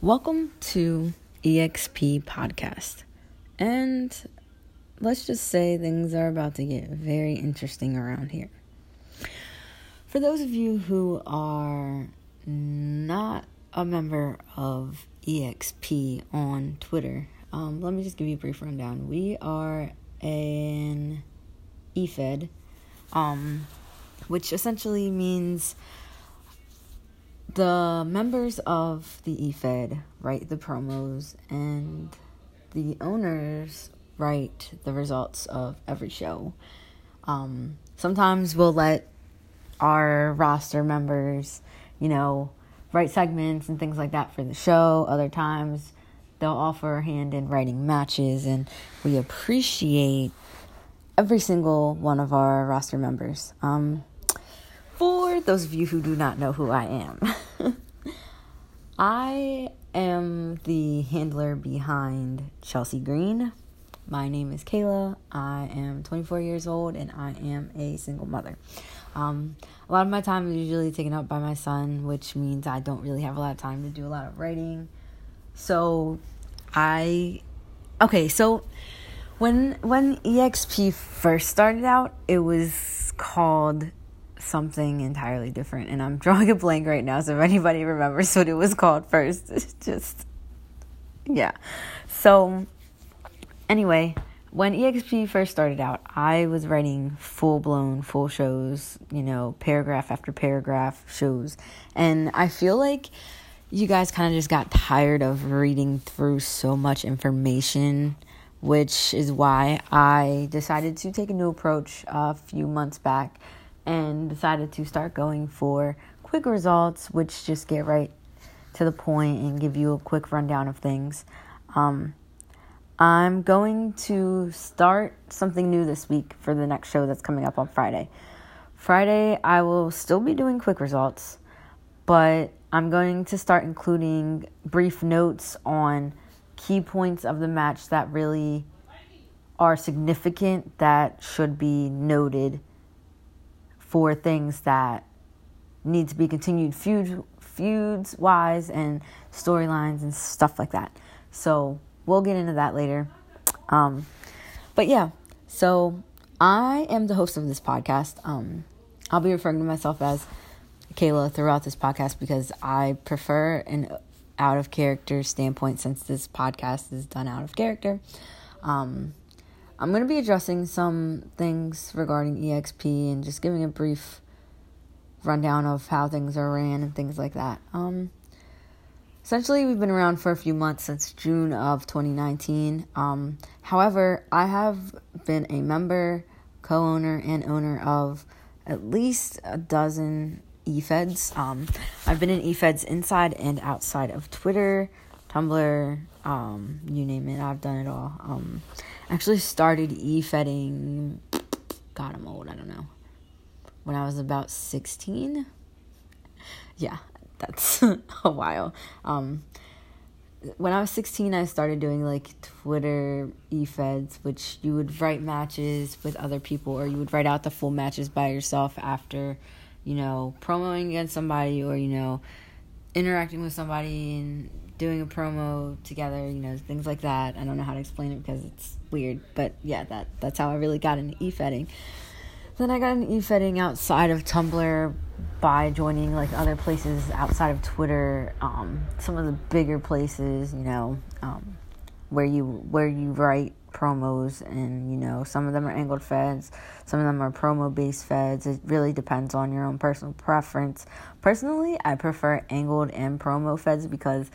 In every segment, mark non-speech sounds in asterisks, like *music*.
Welcome to EXP Podcast. And let's just say things are about to get very interesting around here. For those of you who are not a member of EXP on Twitter, um, let me just give you a brief rundown. We are an EFED, um, which essentially means the members of the EFED write the promos and the owners write the results of every show. Um, sometimes we'll let our roster members, you know, write segments and things like that for the show. Other times they'll offer a hand in writing matches, and we appreciate every single one of our roster members. Um, for those of you who do not know who I am, *laughs* I am the handler behind Chelsea Green. My name is Kayla. I am 24 years old and I am a single mother. Um, a lot of my time is usually taken up by my son, which means I don't really have a lot of time to do a lot of writing. So I okay, so when when EXP first started out, it was called something entirely different and I'm *laughs* drawing a blank right now so if anybody remembers what it was called first *laughs* it's just yeah. So anyway when exp first started out i was writing full blown full shows you know paragraph after paragraph shows and i feel like you guys kind of just got tired of reading through so much information which is why i decided to take a new approach a few months back and decided to start going for quick results, which just get right to the point and give you a quick rundown of things. Um, I'm going to start something new this week for the next show that's coming up on Friday. Friday, I will still be doing quick results, but I'm going to start including brief notes on key points of the match that really are significant that should be noted for things that need to be continued feud, feuds wise and storylines and stuff like that. So we'll get into that later. Um, but yeah, so I am the host of this podcast. Um, I'll be referring to myself as Kayla throughout this podcast because I prefer an out of character standpoint since this podcast is done out of character. Um, I'm going to be addressing some things regarding EXP and just giving a brief rundown of how things are ran and things like that. Um, essentially, we've been around for a few months since June of 2019. Um, however, I have been a member, co owner, and owner of at least a dozen eFeds. Um, I've been in eFeds inside and outside of Twitter, Tumblr, um, you name it, I've done it all. Actually started e-fedding, God, I'm old, I don't know, when I was about 16. Yeah, that's *laughs* a while. Um, when I was 16, I started doing like Twitter e-feds, which you would write matches with other people, or you would write out the full matches by yourself after, you know, promoing against somebody, or you know, interacting with somebody and doing a promo together, you know, things like that. I don't know how to explain it because it's weird, but yeah, that that's how I really got into e-fedding. Then I got into e-fedding outside of Tumblr by joining like other places outside of Twitter, um, some of the bigger places, you know, um, where you where you write promos and you know some of them are angled feds some of them are promo based feds it really depends on your own personal preference personally i prefer angled and promo feds because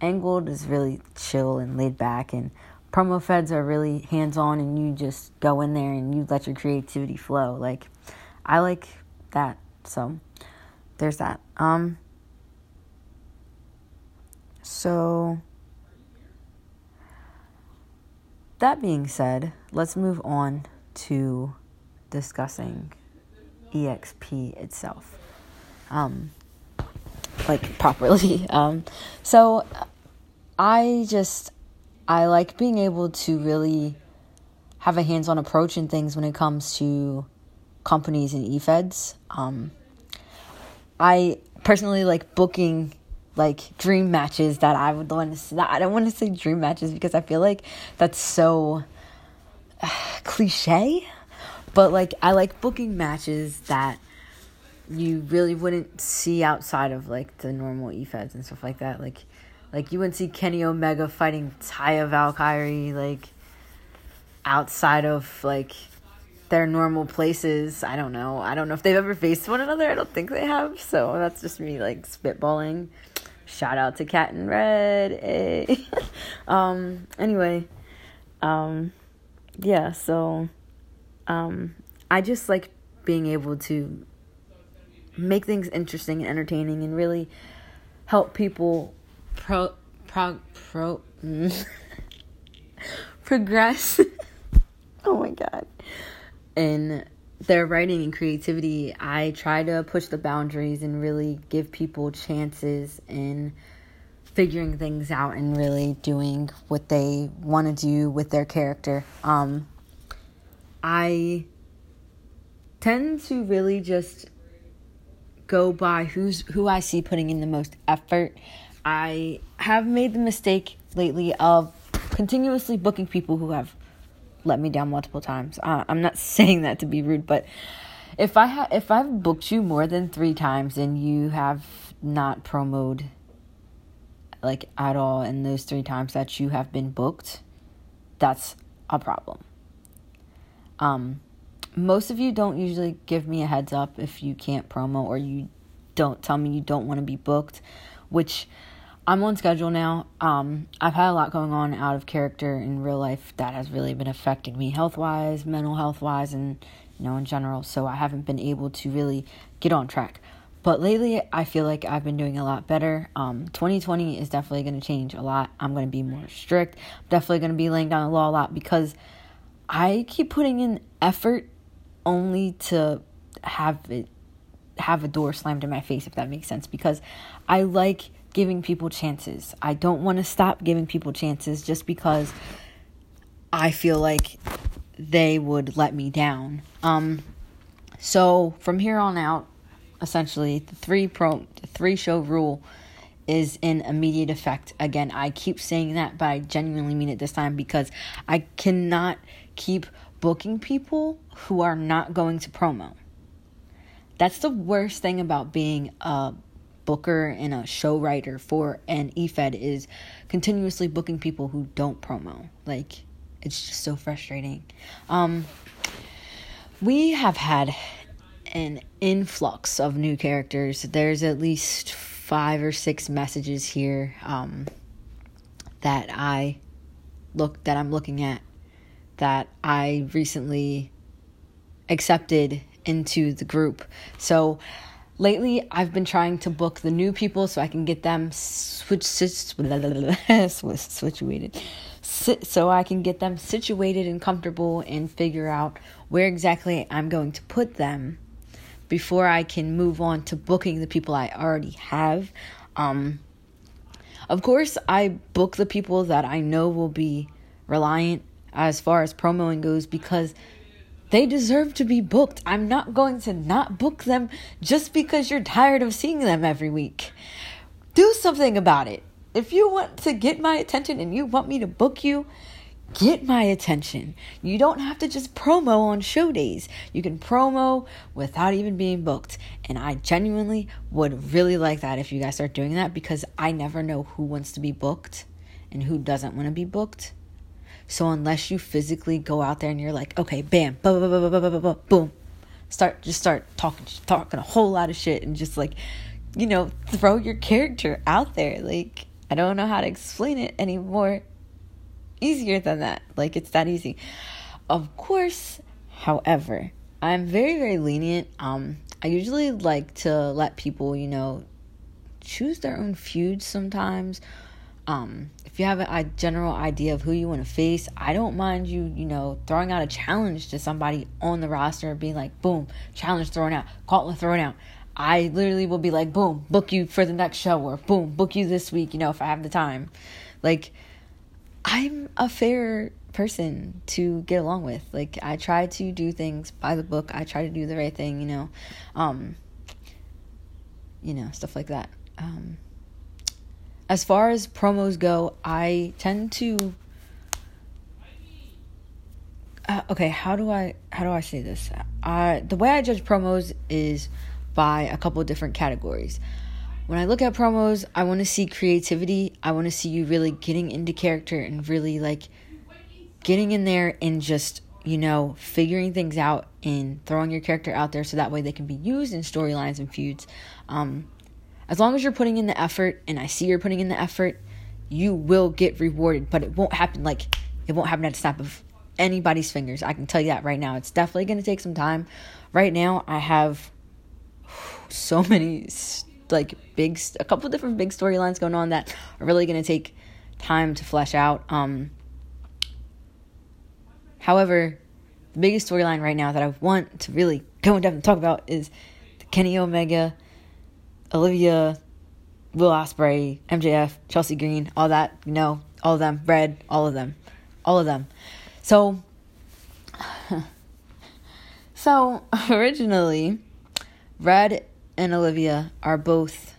angled is really chill and laid back and promo feds are really hands on and you just go in there and you let your creativity flow like i like that so there's that um so that being said, let's move on to discussing EXP itself. Um, like *laughs* properly. Um, so I just I like being able to really have a hands-on approach in things when it comes to companies and e-feds. Um, I personally like booking like dream matches that I would want to. See. I don't want to say dream matches because I feel like that's so uh, *sighs* cliche, but like I like booking matches that you really wouldn't see outside of like the normal EFEDs and stuff like that. Like, like you wouldn't see Kenny Omega fighting Taya Valkyrie like outside of like their normal places. I don't know. I don't know if they've ever faced one another. I don't think they have. So that's just me like spitballing. Shout out to Cat and Red. Hey. *laughs* um anyway, um yeah, so um I just like being able to make things interesting and entertaining and really help people pro pro pro *laughs* progress. *laughs* Oh my god. In their writing and creativity i try to push the boundaries and really give people chances in figuring things out and really doing what they want to do with their character. Um i tend to really just go by who's who I see putting in the most effort. I have made the mistake lately of continuously booking people who have let me down multiple times. Uh, I'm not *laughs* saying that to be rude, but if I ha- if I've booked you more than three times and you have not promoed like at all in those three times that you have been booked, that's a problem. Um, most of you don't usually give me a heads up if you can't promo or you don't tell me you don't want to be booked, which I'm on schedule now. Um, I've had a lot going on out of character in real life that has really been affecting me health wise, mental health wise, and you know in general. So I haven't been able to really get on track. But lately, I feel like I've been doing a lot better. Um, 2020 is definitely going to change a lot. I'm going to be more strict. I'm definitely going to be laying down the law a lot because I keep putting in effort only to have it have a door slammed in my face if that makes sense because I like giving people chances. I don't want to stop giving people chances just because I feel like they would let me down. Um so from here on out essentially the three pro the three show rule is in immediate effect. Again, I keep saying that, but I genuinely mean it this time because I cannot keep booking people who are not going to promo. That's the worst thing about being a booker and a show writer for an EFED is continuously booking people who don't promo. Like it's just so frustrating. Um we have had an influx of new characters. There's at least 5 or 6 messages here um that I look that I'm looking at that I recently accepted into the group. So lately I've been trying to book the new people so I can get them switch, situated so I can get them situated and comfortable and figure out where exactly I'm going to put them before I can move on to booking the people I already have. Um, of course, I book the people that I know will be reliant as far as promoing goes because they deserve to be booked. I'm not going to not book them just because you're tired of seeing them every week. Do something about it. If you want to get my attention and you want me to book you, get my attention. You don't have to just promo on show days. You can promo without even being booked. And I genuinely would really like that if you guys start doing that because I never know who wants to be booked and who doesn't want to be booked. So unless you physically go out there and you're like, okay, bam, boom, boom, start just start talking talking a whole lot of shit and just like, you know, throw your character out there. Like I don't know how to explain it anymore. Easier than that. Like it's that easy. Of course, however, I'm very very lenient. Um I usually like to let people, you know, choose their own feuds sometimes um, if you have a general idea of who you want to face, I don't mind you, you know, throwing out a challenge to somebody on the roster, being like, boom, challenge thrown out, gauntlet thrown out. I literally will be like, boom, book you for the next show, or boom, book you this week, you know, if I have the time. Like, I'm a fair person to get along with. Like, I try to do things by the book, I try to do the right thing, you know, um, you know, stuff like that. Um, as far as promos go, I tend to uh, okay, how do I how do I say this? Uh, the way I judge promos is by a couple different categories. When I look at promos, I want to see creativity. I want to see you really getting into character and really like getting in there and just, you know, figuring things out and throwing your character out there so that way they can be used in storylines and feuds. Um, as long as you're putting in the effort and I see you're putting in the effort, you will get rewarded, but it won't happen like it won't happen at the snap of anybody's fingers. I can tell you that right now. It's definitely going to take some time. Right now, I have *sighs* so many like big a couple different big storylines going on that are really going to take time to flesh out. Um However, the biggest storyline right now that I want to really go in depth and talk about is the Kenny Omega, Olivia, Will Ospreay, MJF, Chelsea Green, all that, you know, all of them, Red, all of them, all of them. So, *laughs* so *laughs* originally, Red and Olivia are both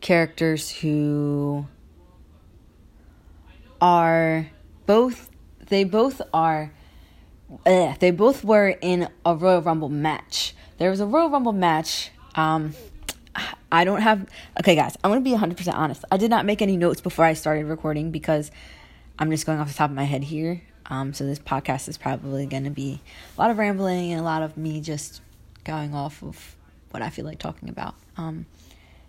characters who are both they both are uh, they both were in a Royal Rumble match. There was a Royal Rumble match um I don't have okay guys, I'm going to be 100% honest. I did not make any notes before I started recording because I'm just going off the top of my head here. Um, so this podcast is probably going to be a lot of rambling and a lot of me just going off of what I feel like talking about. Um,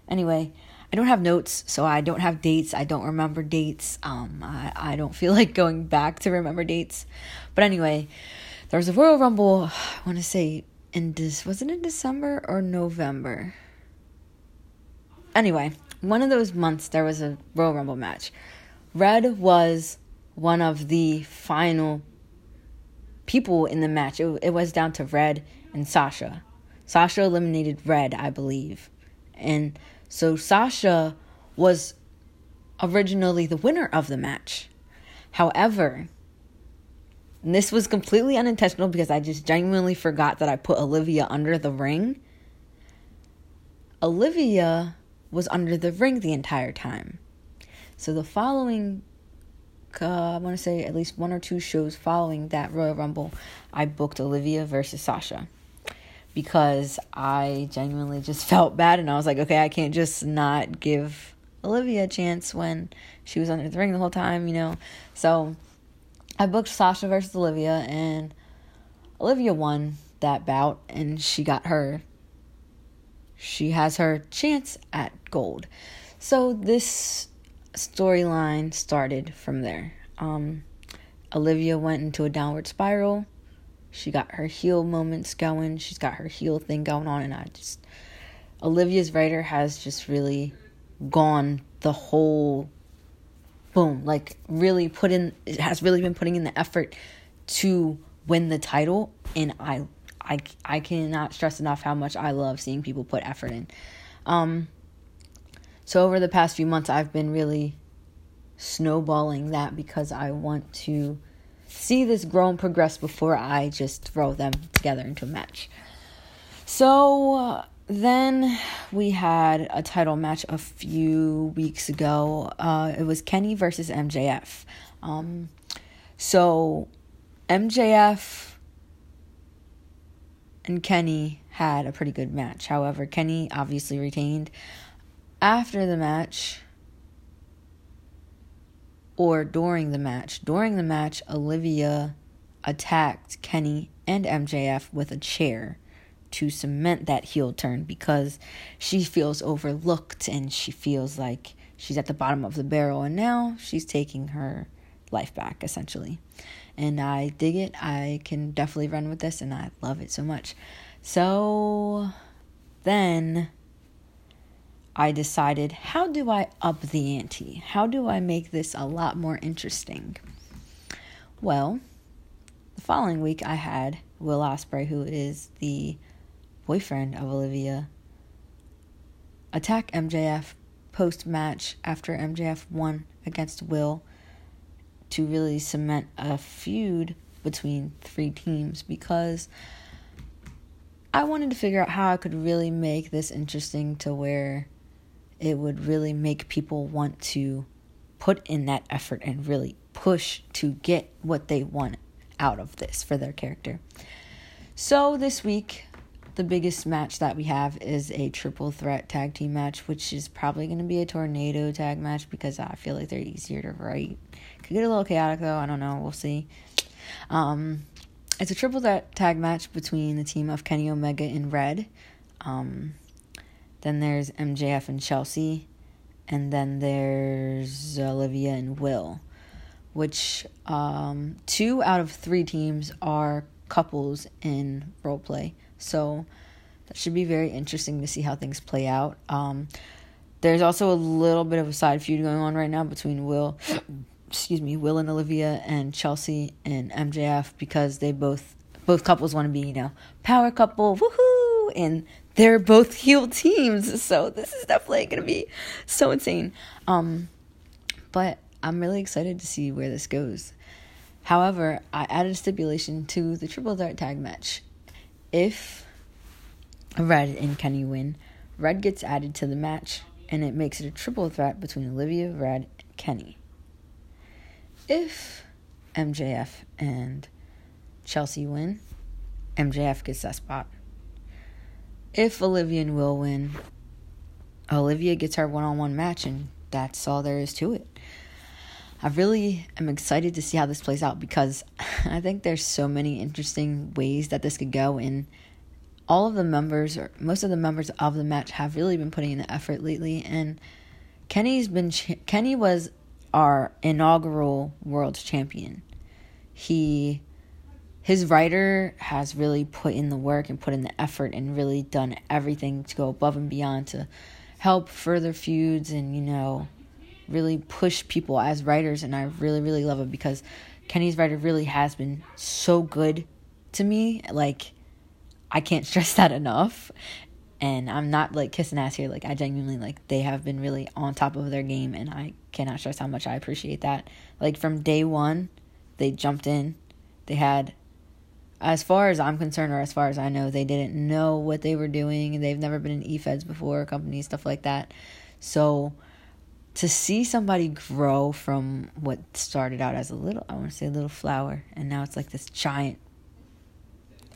anyway, I don't have notes, so I don't have dates. I don't remember dates. Um, I, I don't feel *laughs* like going back to remember dates. But anyway, there was a Royal Rumble. I want to say in this was it in December or November? Anyway, one of those months there was a Royal Rumble match. Red was one of the final people in the match. It, it was down to Red and Sasha. Sasha eliminated Red, I believe. And so Sasha was originally the winner of the match. However, this was completely unintentional because I just genuinely forgot that I put Olivia under the ring. Olivia was under the ring the entire time. So the following, uh, I want to say at least one or two shows following that Royal Rumble, I booked Olivia versus Sasha because I genuinely just *laughs* felt bad and I was like, okay, I can't just not give Olivia a chance when she was under the ring the whole time, you know. So I booked Sasha versus Olivia and Olivia won that bout and she got her she has her chance at gold. So this storyline started from there. Um, Olivia went into a downward spiral. She got her heel moments going. She's got her heel thing going on, and I just Olivia's writer has just really gone the whole boom, like really put in. Has really been putting in the effort to win the title, and I, I, I cannot stress enough how much I love seeing people put effort in. Um, so over the past few months, I've been really snowballing that because I want to see this grow and progress before I just throw them together into a match. So uh, then we had a title match a few weeks ago. Uh, it was Kenny versus MJF. Um, so MJF and Kenny had a pretty good match. However, Kenny obviously retained after the match or during the match. During the match, Olivia attacked Kenny and MJF with a chair to cement that heel turn because she feels overlooked and she feels like she's at the bottom of the barrel and now she's taking her life back essentially. And I dig it. I can definitely run with this and I love it so much. So then I decided, how do I up the ante? How do I make this a lot more interesting? Well, the following week I had Will Ospreay, who is the boyfriend of Olivia, attack MJF post match after MJF won against Will to really cement a feud between three teams because I wanted to figure out how I could really make this interesting to where it would really make people want to put in that effort and really push to get what they want out of this for their character. So this week, the biggest match that we have is a triple threat tag team match, which is probably going to be a tornado tag match because I feel like they're easier to write. Could get a little chaotic though. I don't know. We'll see. Um, it's a triple threat tag match between the team of Kenny Omega and Red. Um, then there's MJF and Chelsea, and then there's Olivia and Will. Which um, two out of three teams are couples in role play. So that should be very interesting to see how things play out. Um, there's also a little bit of a side feud going on right now between Will *coughs* excuse me, Will and Olivia and Chelsea and MJF because they both both couples want to be, you know, power couple, woohoo, and they're both *laughs* heel teams. So this is definitely going to be so insane. Um but I'm really excited to see where this goes. However, I added a stipulation to the triple threat tag match. If Red and Kenny win, Red gets added to the match and it makes it a triple threat between Olivia, Red, and Kenny if MJF and Chelsea win, MJF gets that spot. If Olivia and Will win, Olivia gets her one on one match, and that's all there is to it. I really am excited to see how this plays out because *laughs* I think there's so many interesting ways that this could go, and all of the members, or most of the members of the match, have really been putting in the effort lately. And Kenny's been Kenny was our inaugural world champion. He his writer has really put in the work and put in the effort and really done everything to go above and beyond to help further feuds and you know really push people as writers and I really really love it because Kenny's writer really has been so good to me like I can't *laughs* stress that enough and I'm not like kissing ass here. Like I genuinely like they have been really on top of their game, and I cannot stress how much I appreciate that. Like from day one, they jumped in. They had, as far as I'm concerned, or as far as I know, they didn't know what they were doing. They've never been in eFeds before, companies stuff like that. So to see somebody grow from what started out as a little, I want to say a little flower, and now it's like this giant.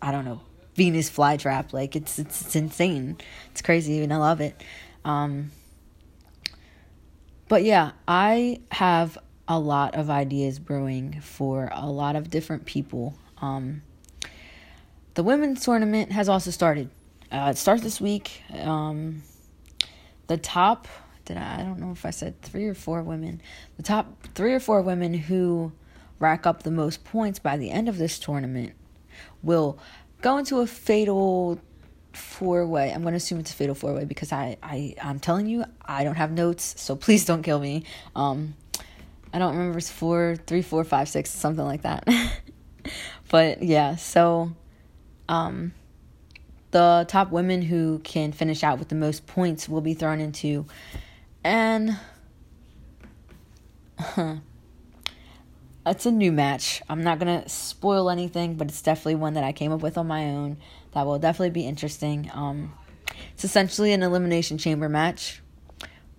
I don't know Venus flytrap. Like it's, it's it's insane. It's crazy and I love it. Um, but yeah, I have a lot of ideas brewing for a lot of different people. Um, the women's tournament has also started. Uh, it starts this week. Um, the top did I, I don't know if I said three or four women. The top three or four women who rack up the most points by the end of this tournament will go into a fatal four way. I'm going to assume it's a fatal four way because I, I, I'm telling you, I don't have notes, so please don't kill me. Um, I don't remember it's four, three, four, five, six, something like that. *laughs* but yeah, so, um, the top women who can finish out with the most points will be thrown into and it's a new match. I'm not gonna spoil anything, but it's definitely one that I came up with on my own that will definitely be interesting. Um, it's essentially an elimination chamber match,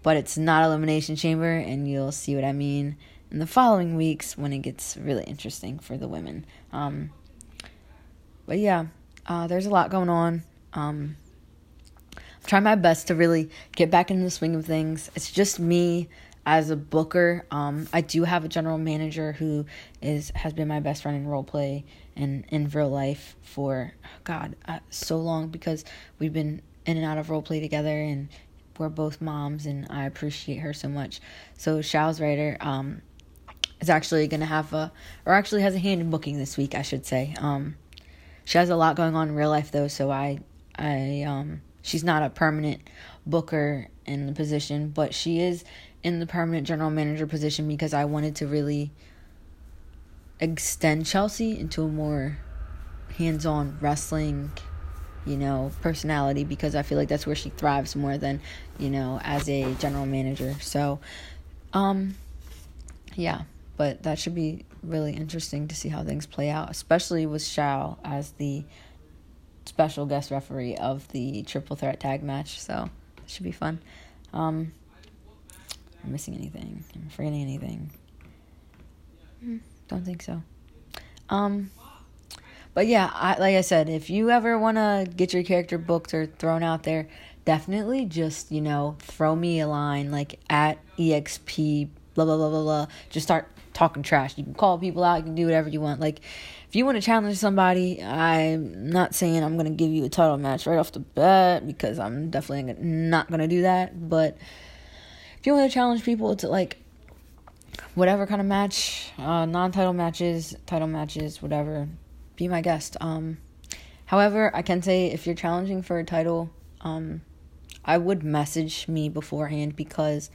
but it's not elimination chamber, and you'll see what I mean in the following weeks when it gets really interesting for the women. Um, but yeah, uh, there's a lot going on. Um, I'm my best to really get back into the swing of things. It's just me as a booker, um, I do have a general manager who is has been my best friend in role play and in real life for God uh, so long because we've been in and out of role play together and we're both moms and I appreciate her so much. So Shao's writer um, is actually gonna have a or actually has a hand in booking this week, I should say. Um, she has a lot going on in real life though, so I I um she's not a permanent booker in the position, but she is in the permanent general manager position because I wanted to really extend Chelsea into a more hands on wrestling, you know, personality because I feel like that's where she thrives more than, you know, as a general manager. So, um, yeah, but that should be really interesting to see how things play out, especially with Shao as the special guest referee of the triple threat tag match. So, it should be fun. Um, I'm missing anything. I'm forgetting anything? Hmm, don't think so. Um, but yeah, I, like I said, if you ever want to get your character booked or thrown out there, definitely just, you know, throw me a line like at EXP, blah, blah, blah, blah, blah. Just start talking trash. You can call people out, you can do whatever you want. Like, if you want to challenge somebody, I'm not saying I'm to give you a title match right off the bat because I'm definitely not to do that. But if you want to challenge people to like whatever kind of match, uh, non title matches, title matches, whatever, be my guest. Um, however, I can say if you're challenging for a title, um, I would message me beforehand because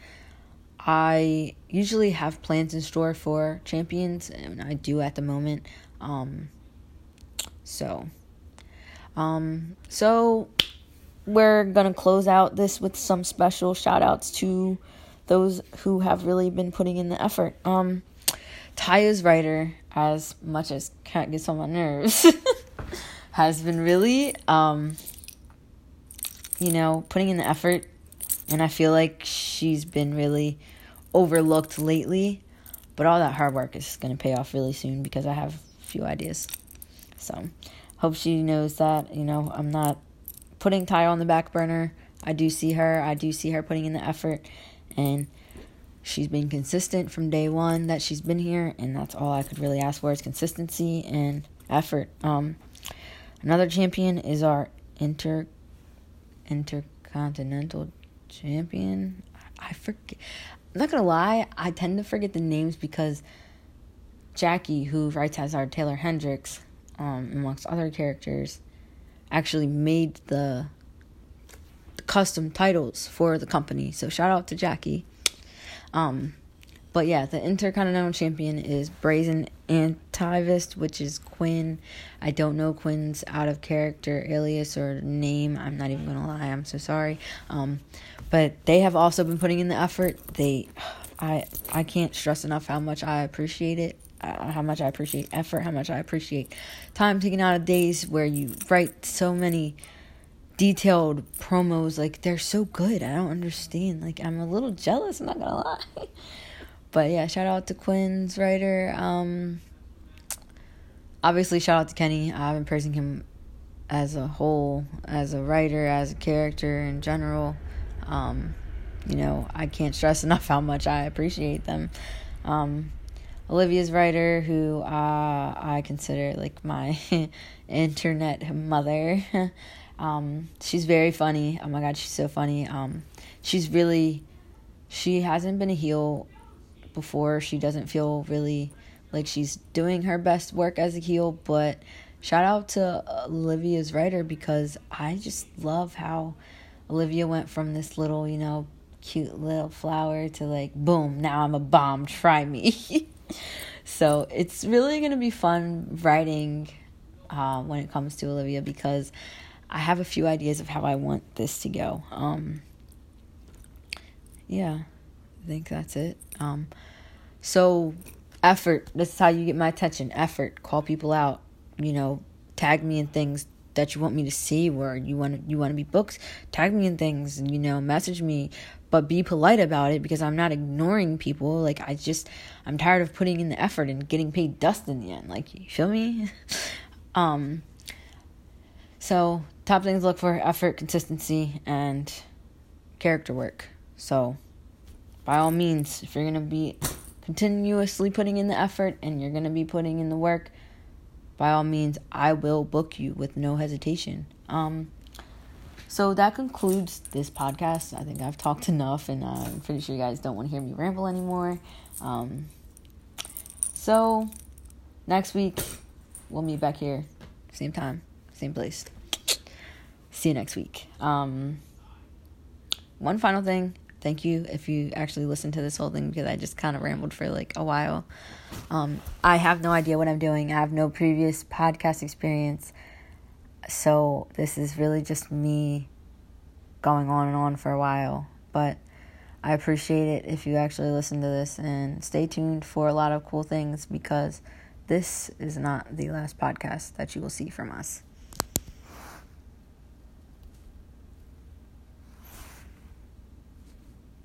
I usually have plans in store for champions, and I do at the moment. Um, so, um, so we're gonna close out this with some special shout outs to those who have really been putting in the effort. Um, Taya's writer, as much as Cat gets on my nerves, *laughs* has been really, um, you know, putting in the effort, and I feel like she's been really overlooked lately. But all that hard work is going to pay off really soon because I have a few ideas. So, hope she knows that, you know, I'm not putting Taya on the back burner. I do see her. I do see her putting in the effort and she's been consistent from day one that she's been here and that's all I could really ask for is consistency and effort. Um another champion is our inter intercontinental champion. I forget I'm not gonna lie, I tend to forget the names because Jackie, who writes as our Taylor Hendricks, um, amongst other characters, actually made the, custom titles for the company. So shout out to Jackie. Um, but yeah, the Intercontinental Champion is Brazen Antivist, which is Quinn. I don't know Quinn's out of character alias or name. I'm not even gonna lie. I'm so sorry. Um, but they have also been putting in the effort. They, I, I can't stress enough how much I appreciate it. Uh, how much I appreciate effort. How much I appreciate time taken out of days where you write so many detailed promos. Like they're so good. I don't understand. Like I'm a little jealous. I'm not gonna lie. *laughs* But yeah, shout out to Quinn's writer. Um, obviously, shout out to Kenny. I've been praising him as a whole, as a writer, as a character in general. Um, you know, I can't stress *laughs* enough how much I appreciate them. Um, Olivia's writer, who uh, I consider like my *laughs* internet mother. *laughs* um, she's very funny. Oh my god, she's so funny. Um, she's really, she hasn't been a heel before. She doesn't feel really like she's doing her best work as a heel, but shout out to Olivia's writer because I just love how Olivia went from this little, you know, cute little flower to like, boom, now I'm a bomb, try me. *laughs* so it's really going to be fun writing uh, when it comes to Olivia because I have a few ideas of how I want this to go. Um, yeah, I think that's it. Um, so, effort. This is how you get my attention. Effort. Call people out. You know, tag me in things that you want me to see where you want to, you want to be booked tag me in things you know message me but be polite about it because i'm not ignoring people like i just i'm tired of putting in the effort and getting paid dust in the end like you feel me *laughs* um so top things look for effort consistency and character work so by all means if you're going to be continuously putting in the effort and you're going to be putting in the work by all means, I will book you with no hesitation. Um, so that concludes this podcast. I think I've talked *laughs* enough, and I'm pretty sure you guys don't want to hear me ramble anymore. Um, so next week, we'll meet back here, same time, same place. See you next week. Um, one final thing thank you if you actually listened to this whole thing because I just kind of rambled for like a while. Um, I have no idea what I'm doing. I have no previous podcast experience. So this is really just me going on and on for a while. But I appreciate it if you actually listen to this and stay tuned for a lot of cool things because this is not the last podcast that you will see from us.